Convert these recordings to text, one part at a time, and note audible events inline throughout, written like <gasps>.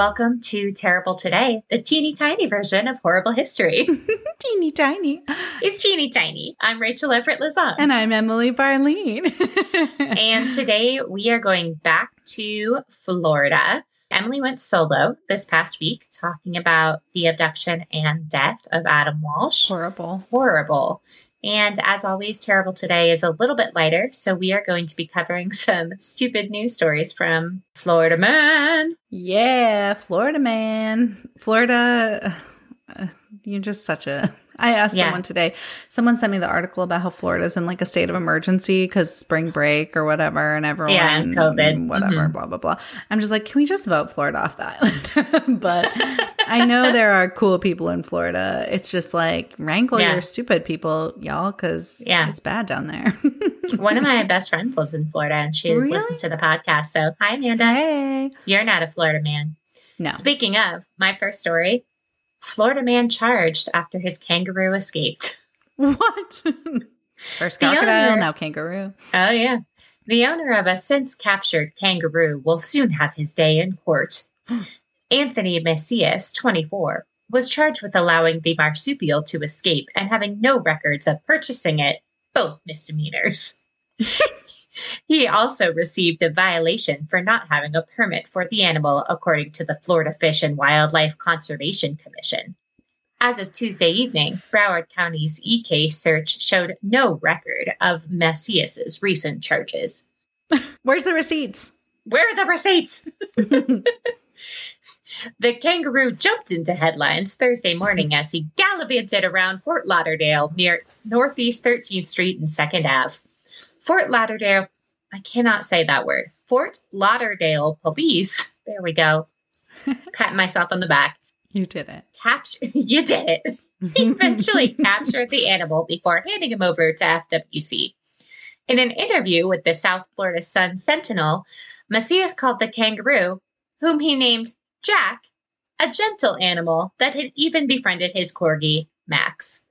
Welcome to Terrible Today, the teeny tiny version of horrible history. <laughs> Teeny tiny. it's teeny tiny. I'm Rachel Everett Lazan. And I'm Emily Barleen. <laughs> and today we are going back to Florida. Emily went solo this past week talking about the abduction and death of Adam Walsh. Horrible. Horrible. And as always, Terrible Today is a little bit lighter, so we are going to be covering <laughs> some stupid news stories from Florida Man. Yeah, Florida man. Florida, uh, you're just such a. <laughs> I asked Yeah. someone today, someone sent me the article about how Florida's in like a state of emergency because spring break or whatever, and everyone, Yeah, and COVID. whatever, Mhm. blah, blah, blah. I'm just like, can we just vote Florida off the island? <laughs> but I know there are cool people in Florida. It's just like, rankle Yeah. your stupid people, y'all, because Yeah. it's bad down there. <laughs> One of my best friends lives in Florida and she Really? listens to the podcast. So, hi, Amanda. hey. You're not a Florida man. No. Speaking of, my first story Florida man charged after his kangaroo escaped. What? First The crocodile, owner- now kangaroo. Oh, yeah. The owner of a since captured kangaroo will soon have his day in court. <gasps> Anthony Macias, 24, was charged with allowing the marsupial to escape and having no records of purchasing it, both misdemeanors. <laughs> he also received a violation for not having a permit for the animal, according to the Florida Fish and Wildlife Conservation Commission. As of Tuesday evening, Broward County's e case search showed no record of Macias's recent charges. <laughs> Where's the receipts? Where are the receipts? <laughs> The kangaroo jumped into headlines Thursday morning as he gallivanted around Fort Lauderdale near Northeast 13th Street and 2nd Ave. Fort Lauderdale, I cannot say that word. Fort Lauderdale police, there we go, <laughs> Pat myself on the back, You did it. capture, <laughs> you did it, <laughs> eventually captured the animal before handing him over to FWC. In an interview with the South Florida Sun Sentinel, Macias called the kangaroo, whom he named Jack, a gentle animal that had even befriended his corgi, Max.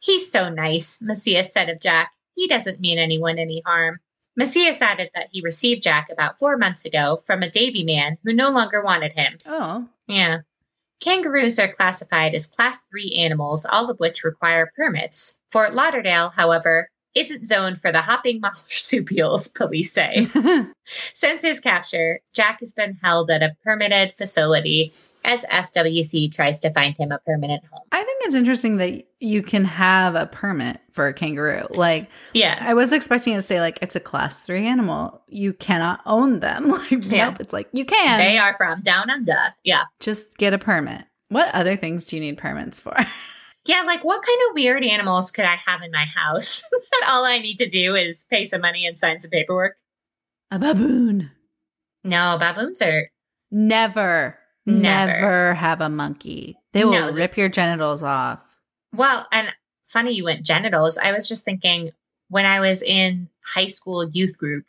He's so nice, Macias said of Jack. He doesn't mean anyone any harm. Macias added that he received Jack about four months ago from a Davie man who no longer wanted him. Oh. Yeah. Kangaroos are classified as class 3 animals, all of which require permits. Fort Lauderdale, however, isn't zoned for the hopping marsupials, police say. <laughs> Since his capture, Jack has been held at a permitted facility as FWC tries to find him a permanent home. I think it's interesting that you can have a permit for a kangaroo. Like, Yeah. I was expecting to say, like, it's a class three animal. You cannot own them. <laughs> Like, Yeah. nope. It's like, you can. They are from down under. Yeah. Just get a permit. What other things do you need permits for? <laughs> Yeah, like what kind of weird animals could I have in my house <laughs> that all I need to do is pay some money and sign some paperwork? a baboon. No, baboons are Never, Never. never, have a monkey. They will No, rip your genitals off. Well, and funny you went genitals. I was just thinking when I was in high school youth group,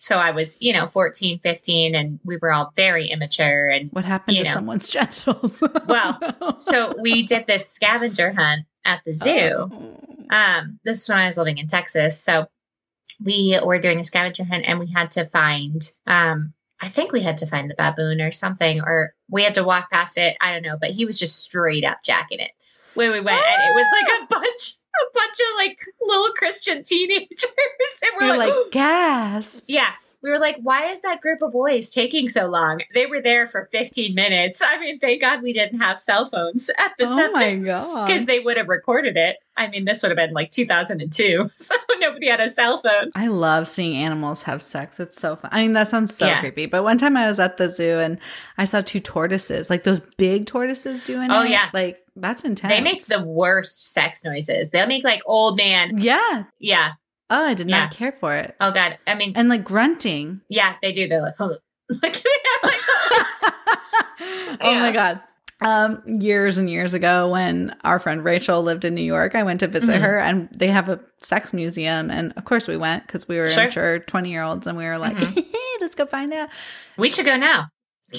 so I was, you know, 14, 15, and we were all very immature. And What happened to know. someone's <laughs> genitals? Well, <laughs> so we did this scavenger hunt at the zoo. Oh. Um, this is when I was living in Texas. So we were doing a scavenger hunt and we had to find, um, I think we had to find the baboon or something, or we had to walk past it. I don't know, but he was just straight up jacking it where we went. And it was like a ah! bunch, a bunch of like little Christian teenagers. <laughs> And we're You're like, like, gasp. yeah. We were like, why is that group of boys taking so long? They were there for 15 minutes. I mean, thank God we didn't have cell phones at the Oh time my <laughs> god. because they would have recorded it. I mean, this would have been like 2002, <laughs> so nobody had a cell phone. I love seeing animals have sex. It's so fun. I mean, that sounds so Yeah. creepy. But one time I was at the zoo and I saw two tortoises, like those big tortoises doing Oh, it. yeah. Like that's intense. They make the worst sex noises. They'll make like old man. Yeah. Yeah. Oh, I did not care for it. Oh God. I mean, And like grunting. yeah, they do. They're like, "Huh." <laughs> like, like <laughs> <laughs> oh my god. Um, years and years ago, when our friend Rachel lived in New York, I went to visit Mhm. her, and they have a sex museum, and of course we went because we were Sure. immature twenty year olds, and we were like, Mhm. "Let's go find out." we should go now.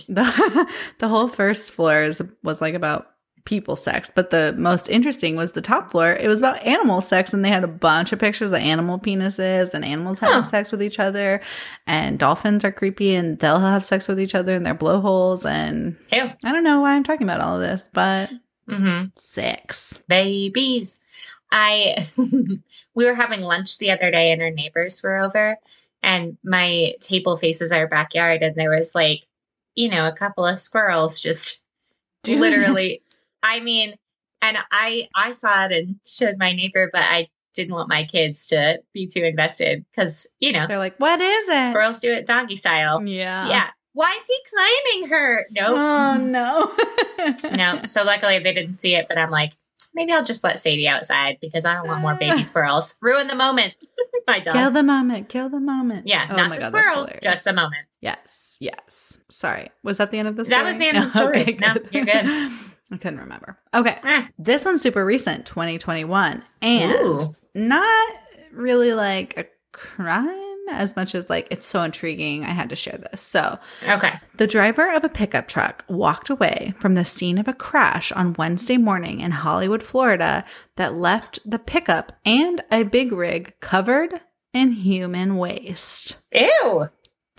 the The whole first floor is, was like about people sex. But the most interesting was the top floor. It was about animal sex, and they had a bunch of pictures of animal penises and animals having sex with each other. And dolphins are creepy, and they'll have sex with each other in their blowholes. And Ew. I don't know why I'm talking about all of this, but hmm sex. Babies. I <laughs> we were having lunch the other day and our neighbors were over and my table faces our backyard and there was like, you know, a couple of squirrels just Doing- literally I mean, and I I saw it and showed my neighbor, but I didn't want my kids to be too invested because, you know, They're like, what is it? squirrels do it doggy style. Yeah. Yeah. Why is he climbing her? Nope. Oh no. <laughs> <laughs> no. So luckily they didn't see it, but I'm like, maybe I'll just let Sadie outside because I don't want more baby <laughs> squirrels. Ruin the moment. My dog. Kill the moment. Kill the moment. yeah, Oh not the God, squirrels, just the moment. Yes, yes. Sorry. Was that the end of the story? That was the end of the story. No, you're good. I couldn't remember. Okay. Ah, This one's super recent, 2021. And Ooh. not really like a crime as much as like it's so intriguing. I had to share this. So, okay. the driver of a pickup truck walked away from the scene of a crash on Wednesday morning in Hollywood, Florida, that left the pickup and a big rig covered in human waste. Ew.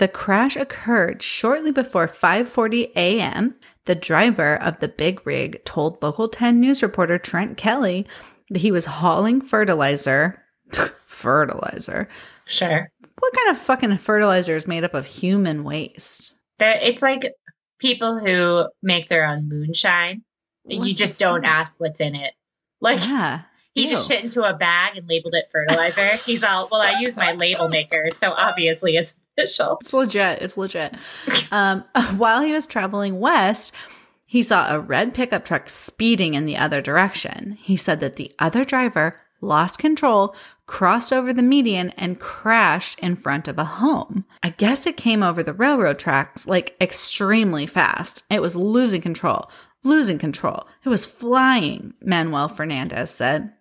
The crash occurred shortly before 5:40 a.m. The driver of the big rig told local 10 news reporter Trent Kelly that he was hauling fertilizer. <laughs> fertilizer. Sure. What kind of fucking fertilizer is made up of human waste? There, it's like people who make their own moonshine. What you just don't fuck? ask what's in it. Like Yeah. He just Ew. shit into a bag and labeled it fertilizer. <laughs> He's all, well, I use my label maker, so obviously it's official. It's legit. It's legit. Um, <laughs> while he was traveling west, he saw a red pickup truck speeding in the other direction. He said that the other driver lost control, crossed over the median, and crashed in front of a home. I guess it came over the railroad tracks like extremely fast. It was losing control, losing control. It was flying, Manuel Fernandez said.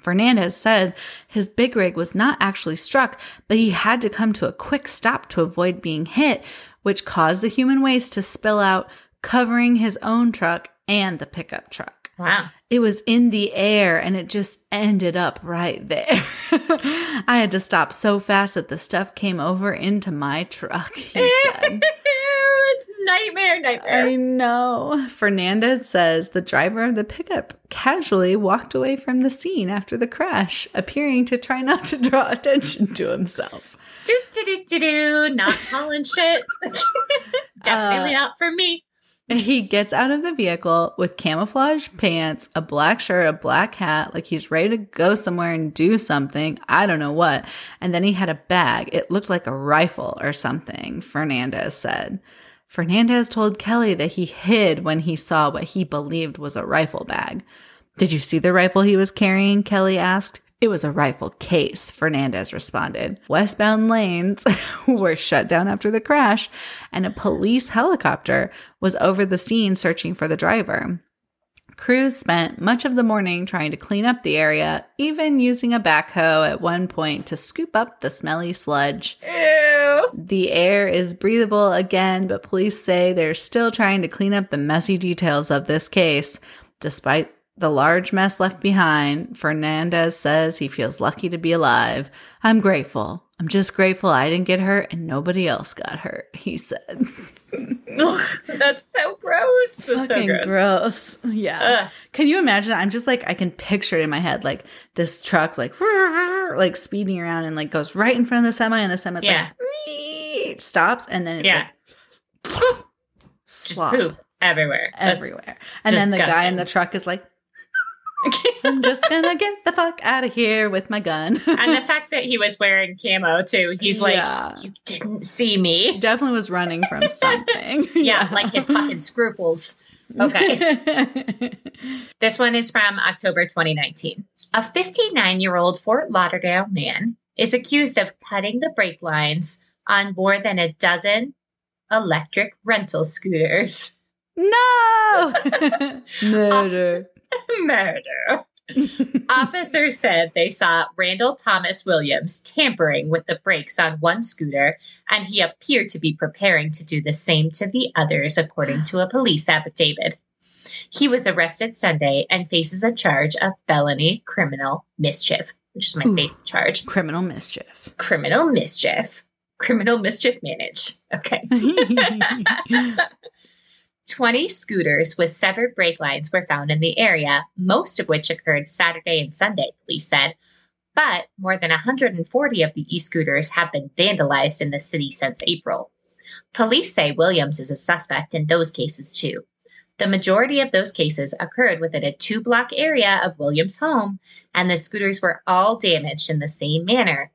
Fernandez said his big rig was not actually struck, but he had to come to a quick stop to avoid being hit, which caused the human waste to spill out, covering his own truck and the pickup truck. Wow. It was in the air and it just ended up right there. <laughs> I had to stop so fast that the stuff came over into my truck, he said. <laughs> nightmare, nightmare. I know. Fernandez says the driver of the pickup casually walked away from the scene after the crash, appearing to try not to draw attention to himself. do do do do do. Not calling shit. <laughs> Definitely Uh, not for me. He gets out of the vehicle with camouflage pants, a black shirt, a black hat, like he's ready to go somewhere and do something. I don't know what. And then he had a bag. It looked like a rifle or something, Fernandez said. Fernandez told Kelly that he hid when he saw what he believed was a rifle bag. Did you see the rifle he was carrying? Kelly asked. It was a rifle case, Fernandez responded. Westbound lanes <laughs> were shut down after the crash, and a police helicopter was over the scene searching for the driver. Crews spent much of the morning trying to clean up the area, even using a backhoe at one point to scoop up the smelly sludge. Ew. The air is breathable again, but police say they're still trying to clean up the messy details of this case. Despite the large mess left behind, Fernandez says he feels lucky to be alive. I'm grateful. I'm just grateful I didn't get hurt and nobody else got hurt, he said. That's so gross. That's so Fucking gross. gross. Yeah. Ugh. Can you imagine? I'm just like I can picture it in my head, like this truck, like <laughs> like speeding around and like goes right in front of the semi, and the semi's Yeah. like stops, and then it's Yeah. like <laughs> Just poop everywhere. That's- everywhere, and then the guy in the truck is like, <laughs> "I'm just gonna get the fuck out of here with my gun." and the fact that he was wearing camo too, he's like, Yeah. you didn't see me. definitely was running from <laughs> something. Yeah, like his fucking scruples. Okay. <laughs> This one is from October 2019. A 59 year old Fort Lauderdale man is accused of cutting the brake lines on more than a dozen electric rental scooters. no murder. <laughs> Murder. <laughs> Officers said they saw Randall Thomas Williams tampering with the brakes on one scooter, and he appeared to be preparing to do the same to the others, according to a police affidavit. He was arrested Sunday and faces a charge of felony criminal mischief, which is my Ooh. favorite charge. Criminal mischief. Criminal mischief. Criminal mischief managed. Okay. <laughs> 20 scooters with severed brake lines were found in the area, most of which occurred Saturday and Sunday, police said. But more than 140 of the e scooters have been vandalized in the city since April. Police say Williams is a suspect in those cases too. The majority of those cases occurred within a two block area of Williams' home, and the scooters were all damaged in the same manner.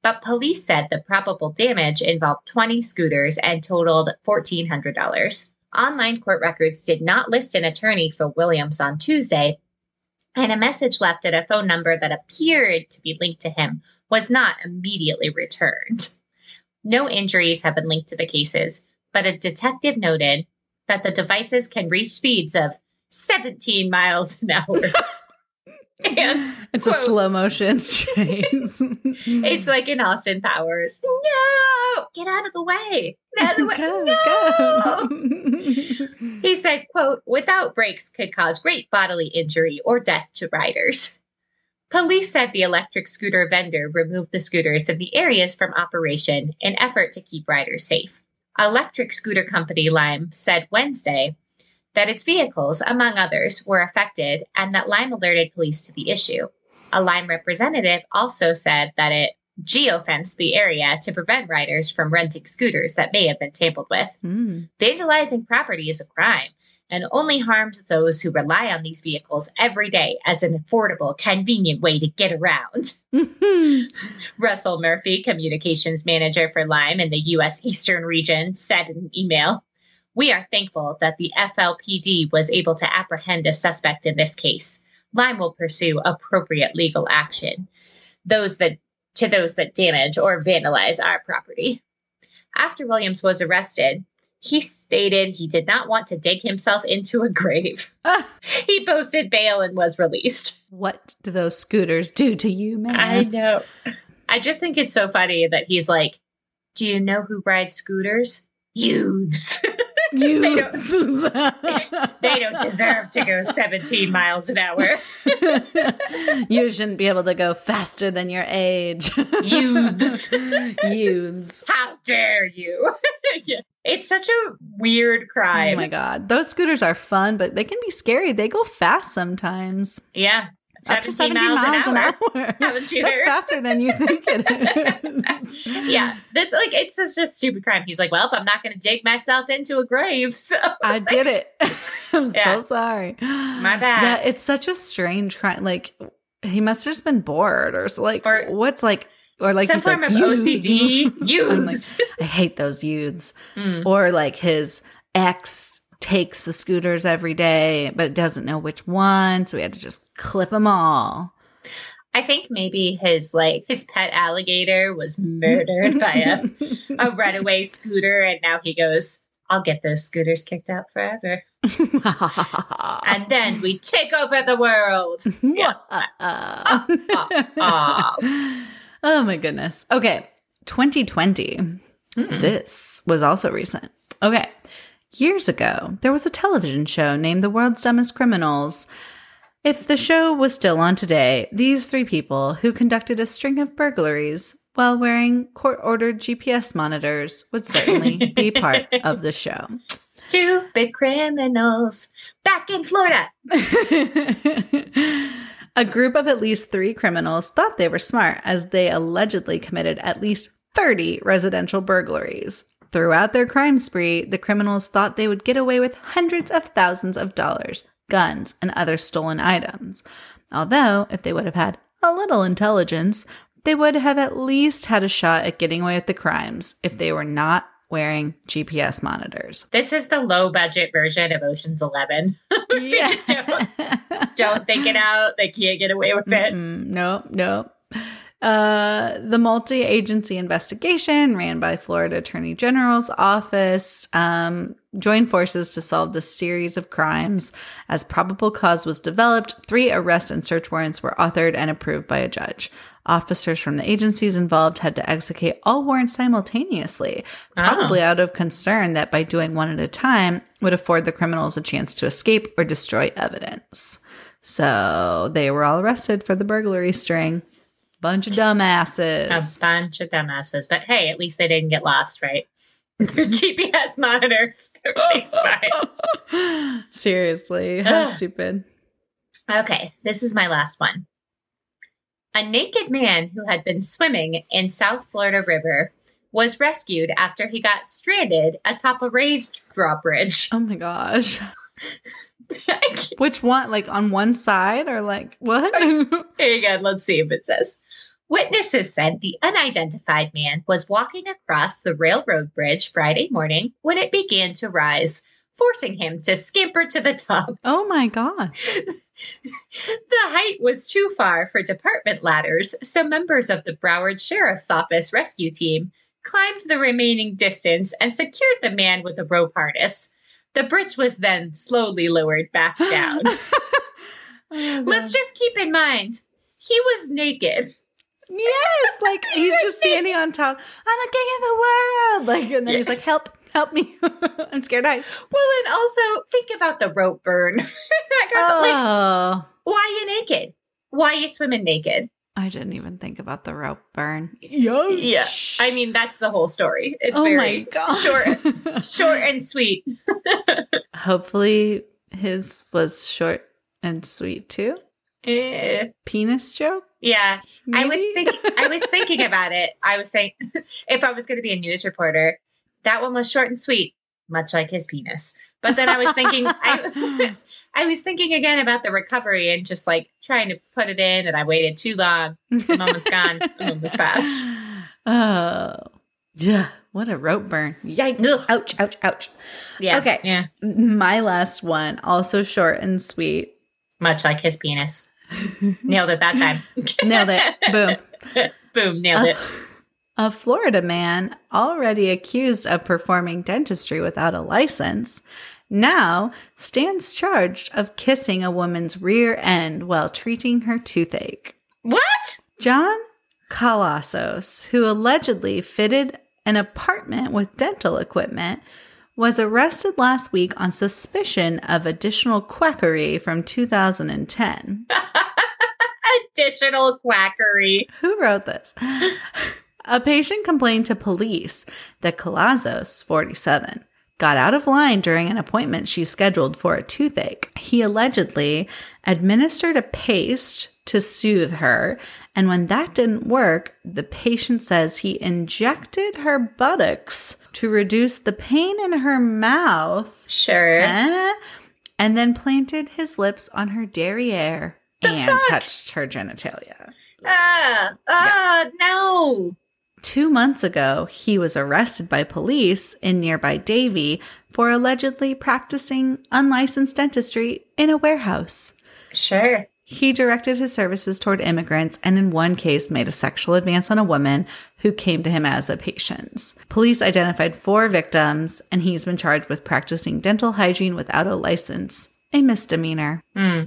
But police said the probable damage involved 20 scooters and totaled $1,400. Online court records did not list an attorney for Williams on Tuesday, and a message left at a phone number that appeared to be linked to him was not immediately returned. No injuries have been linked to the cases, but a detective noted that the devices can reach speeds of 17 miles an hour. <laughs> and It's a slow motion chase. <laughs> it's like in Austin Powers. No, get out of the way. Out of the way. <laughs> go, no. go. Said, quote, without brakes could cause great bodily injury or death to riders. Police said the electric scooter vendor removed the scooters in the areas from operation in effort to keep riders safe. Electric scooter company Lime said Wednesday that its vehicles, among others, were affected and that Lime alerted police to the issue. A Lime representative also said that it geofenced the area to prevent riders from renting scooters that may have been tampered with. Mm. Vandalizing property is a crime and only harms those who rely on these vehicles every day as an affordable, convenient way to get around. <laughs> <laughs> Russell Murphy, communications manager for Lime in the U.S. Eastern region, said in an email We are thankful that the FLPD was able to apprehend a suspect in this case. Lime will pursue appropriate legal action. Those that to those that damage or vandalize our property. After Williams was arrested, he stated he did not want to dig himself into a grave. <laughs> Ah. he posted bail and was released. what do those scooters do to you, man? I know. I just think it's so funny that he's like, Do you know who rides scooters? Youths. <laughs> You They <laughs> they don't deserve to go 17 miles an hour. <laughs> you shouldn't be able to go faster than your age. Youths. Youths. How dare you? <laughs> Yeah. It's such a weird crime. Oh my god. Those scooters are fun, but they can be scary. They go fast sometimes. yeah. Up to 17 miles, an hour. hour. <laughs> Haven't That's faster than you think it <laughs> is. yeah, that's like it's such a stupid crime. He's like, well, I'm not going to dig myself into a grave. <laughs> So I did it. I'm Yeah. so sorry. My bad. Yeah, it's such a strange crime. Like he must have just been bored, or so like Or- what's like, or like some form of youths. OCD. I'm like, I hate those youths. Mm. Or like his ex takes the scooters every day, but doesn't know which one, so we had to just clip them all. I think maybe his like his pet alligator was murdered by a, a <laughs> runaway scooter, and now he goes, "I'll get those scooters kicked out forever." <laughs> And then we take over the world. <laughs> Yeah. ah. oh my goodness. Okay, 2020. Mm. This was also recent. Okay. Years ago, there was a television show named The World's Dumbest Criminals. If the show was still on today, these three people who conducted a string of burglaries while wearing court ordered GPS monitors would certainly <laughs> be part of the show. Stupid criminals back in Florida. <laughs> a group of at least three criminals thought they were smart as they allegedly committed at least 30 residential burglaries. Throughout their crime spree, the criminals thought they would get away with hundreds of thousands of dollars, guns, and other stolen items. Although, if they would have had a little intelligence, they would have at least had a shot at getting away with the crimes if they were not wearing GPS monitors. This is the low budget version of Ocean's Eleven. <laughs> they just don't- Don't think it out. They can't get away with it. Mm, nope, nope. Uh, the multi agency investigation ran by Florida Attorney General's office um, joined forces to solve the series of crimes. As probable cause was developed, three arrest and search warrants were authored and approved by a judge. Officers from the agencies involved had to execute all warrants simultaneously, probably out of concern that by doing one at a time, would afford the criminals a chance to escape or destroy evidence. So they were all arrested for the burglary string. Bunch of dumbasses. A bunch of dumbasses. But hey, at least they didn't get lost, right? <laughs> GPS monitors. <laughs> Everything's fine. <laughs> Seriously, how Ugh. stupid. Okay, this is my last one. A naked man who had been swimming in South Florida River was rescued after he got stranded atop a raised drawbridge. Oh my gosh. <laughs> Which one? Like on one side or like what? <laughs> You go. Let's see if it says. Witnesses said the unidentified man was walking across the railroad bridge Friday morning when it began to rise, forcing him to scamper to the top. <laughs> oh my god. The height was too far for department ladders, so members of the Broward Sheriff's Office rescue team climbed the remaining distance and secured the man with a rope harness. The bridge was then slowly lowered back <gasps> down. <laughs> Oh, Let's just keep in mind, he was naked. Yes, like <laughs> he's just standing on top. I'm the king of the world. Like, and then he's like, "Help, help me! <laughs> I'm scared heights." Well, and also think about the rope burn. that got, like, Oh, why you naked? Why are you swimming naked? I didn't even think about the rope burn. Yeah, I mean that's the whole story. It's oh my very god, short, short and sweet. <laughs> <laughs> Hopefully, his was short and sweet too. Eh, Penis joke. yeah, I was thinking. I was thinking about it. I was saying, <laughs> if I was going to be a news reporter, that one was short and sweet, much like his penis. But then I was thinking, I, <laughs> I was thinking again about the recovery and just like trying to put it in, and I waited too long. The moment's gone. The moment's passed. <laughs> Oh, yeah. What a rope burn. Yikes. Ugh. Ouch, ouch, ouch. Yeah. Okay. Yeah. My last one, also short and sweet. Much like his penis. Nailed it that time. <laughs> Nailed it. Boom. Boom. Nailed it. A Florida man already accused of performing dentistry without a license now stands charged of kissing a woman's rear end while treating her toothache. What? John Colazos, who allegedly fitted an apartment with dental equipment, was arrested last week on suspicion of additional quackery from 2010. <laughs> Additional quackery. Who wrote this? <laughs> A patient complained to police that Colazos, 47, got out of line during an appointment she scheduled for a toothache. He allegedly administered a paste to soothe her, and when that didn't work, the patient says he injected her buttocks to reduce the pain in her mouth. Sure. Eh? And then planted his lips on her derriere The and fuck? touched her genitalia. Ah, ah, no. Two months ago, he was arrested by police in nearby Davie for allegedly practicing unlicensed dentistry in a warehouse. Sure. He directed his services toward immigrants and, in one case, made a sexual advance on a woman who came to him as a patient. Police identified four victims, and he's been charged with practicing dental hygiene without a license, a misdemeanor. Hmm.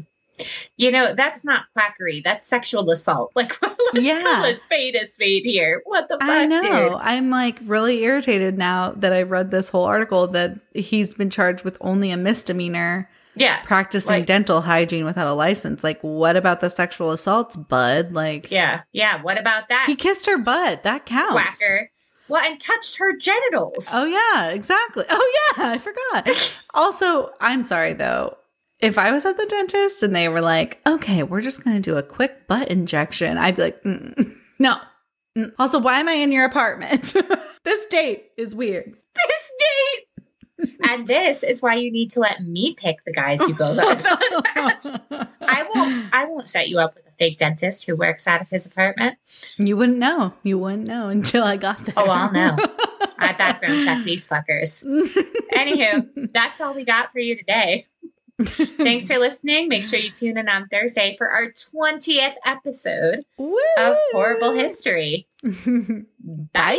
You know, that's not quackery. That's sexual assault. <laughs> Like, let's Yeah. call a spade a spade here. What the fuck, I know. dude? I'm like really irritated now that I read this whole article that he's been charged with only a misdemeanor Yeah. practicing Like- dental hygiene without a license. Like, what about the sexual assaults, bud? Like, Yeah. Yeah. What about that? he kissed her butt. That counts. quacker. Well, and touched her genitals. Oh, yeah, exactly. Oh, yeah, I forgot. <laughs> also, I'm sorry though. If I was at the dentist and they were like, okay, we're just going to do a quick butt injection, I'd be like, mm, <laughs> no. Mm. Also, why am I in your apartment? <laughs> this date is weird. <laughs> this date. and this is why you need to let me pick the guys you go with. I won't. I won't set you up with a fake dentist who works out of his apartment. You wouldn't know. You wouldn't know until I got there. Oh, I'll know. I background check these fuckers. Anywho, that's all we got for you today. Thanks for listening. Make sure you tune in on Thursday for our 20th episode Woo! of Horrible History. <laughs> Bye.